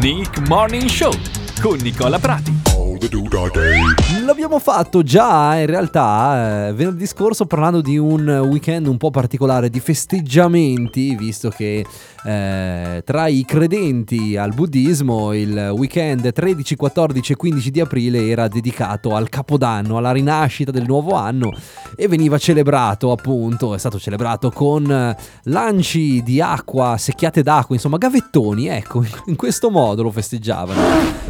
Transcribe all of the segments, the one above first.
Nick Morning Show con Nicola Prati. L'abbiamo fatto già in realtà eh, venerdì scorso parlando di un weekend un po' particolare di festeggiamenti, visto che eh, tra i credenti al buddismo il weekend 13, 14 e 15 di aprile era dedicato al capodanno, alla rinascita del nuovo anno e veniva celebrato appunto, è stato celebrato con lanci di acqua, secchiate d'acqua, insomma gavettoni, ecco, in questo modo lo festeggiavano.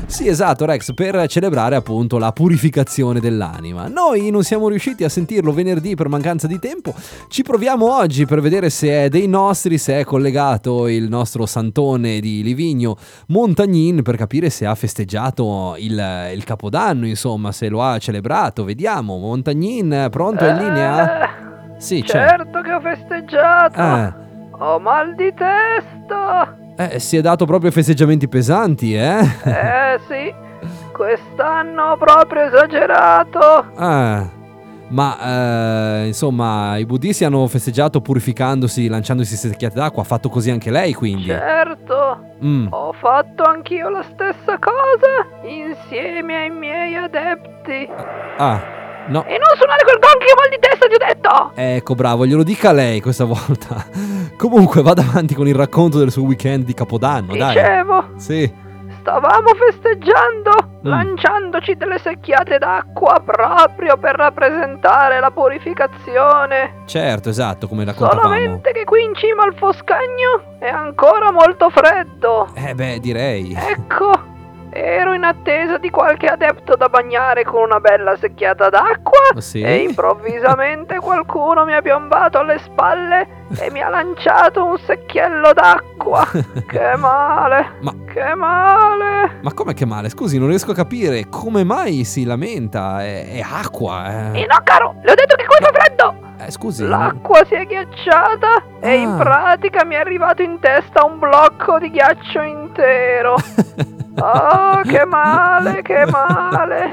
Sì, esatto, Rex, per celebrare appunto la purificazione dell'anima. Noi non siamo riusciti a sentirlo venerdì per mancanza di tempo. Ci proviamo oggi per vedere se è dei nostri, se è collegato il nostro santone di Livigno Montagnin per capire se ha festeggiato il, il Capodanno, insomma, se lo ha celebrato. Vediamo, Montagnin, pronto in linea? Eh, Sì, c'è. certo che ho festeggiato. Eh. Ho mal di testa. Eh, si è dato proprio festeggiamenti pesanti, eh? Eh sì, quest'anno ho proprio esagerato. Ah, ma eh, insomma, i buddisti hanno festeggiato purificandosi, lanciandosi secchiate d'acqua. Ha fatto così anche lei, quindi. Certo, Mm. ho fatto anch'io la stessa cosa insieme ai miei adepti. Ah, no. E non suonare quel gong che mal di testa, ti ho detto. Ecco, bravo, glielo dica lei questa volta. Comunque, vada avanti con il racconto del suo weekend di Capodanno, dai. Dicevo, Sì. stavamo festeggiando, Mm. lanciandoci delle secchiate d'acqua proprio per rappresentare la purificazione. Certo, esatto, come raccontavamo. Solamente che qui in cima al Foscagno è ancora molto freddo. Eh beh, direi. Ecco, ero in attesa di qualche adepto da bagnare con una bella secchiata d'acqua Sì. e improvvisamente qualcuno mi ha piombato alle spalle e mi ha lanciato un secchiello d'acqua. che male, Ma, che male. ma com'è che male? Scusi, non riesco a capire come mai si lamenta. È, è acqua, E eh. no caro, le ho detto che qui fa freddo. Eh, scusi. L'acqua si è ghiacciata e in Ah. pratica mi è arrivato in testa un blocco di ghiaccio intero. Oh, che male, che male.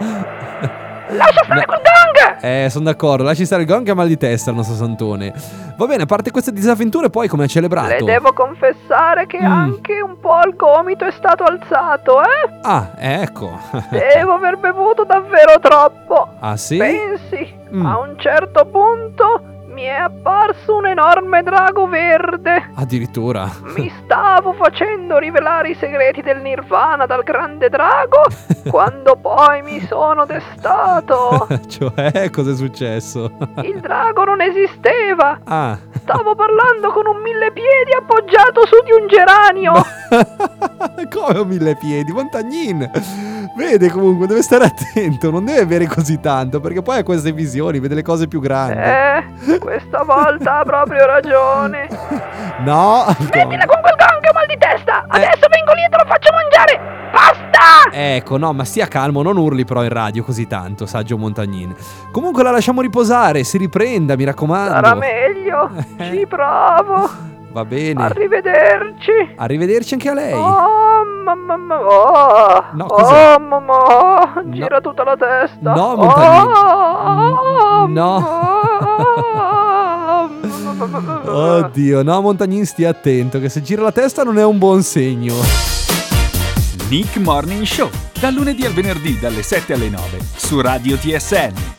Lascia stare No. quel gang! Eh, sono d'accordo, lasci stare il gong che ha mal di testa il nostro Santone. Va bene, a parte queste disavventure, poi come ha celebrato? Le devo confessare che Mm. anche un po' il gomito è stato alzato, eh? Ah, ecco. Devo aver bevuto davvero troppo. ah, sì? Pensi, Mm. a un certo punto mi è apparso un enorme drago verde. Addirittura. Mi stavo facendo rivelare i segreti del nirvana dal grande drago quando poi mi sono destato. cioè, cosa è successo? Il drago non esisteva. ah. Stavo parlando con un mille piedi appoggiato su di un geranio. come un mille piedi? Montagnin! Vede comunque, deve stare attento, non deve bere così tanto, perché poi ha queste visioni, vede le cose più grandi. Eh, questa volta ha proprio ragione. No! Smettila con quel gang, ho mal di Eh. testa. Adesso vengo lì e te lo faccio mangiare. Basta! Ecco, no, ma stia calmo, non urli però in radio così tanto, saggio Montagnin. Comunque la lasciamo riposare, si riprenda, mi raccomando. Sarà meglio. Ci provo. Va bene. Arrivederci. Arrivederci anche a lei. Oh, mamma mia. Oh, No, cos'è? oh, mamma. Gira tutta la testa. No, Montanini. Oh, No. Oddio, no, Montagnin stia attento, che se gira la testa non è un buon segno. Nick Morning Show, dal lunedì al venerdì dalle 7 alle 9 su Radio TSN.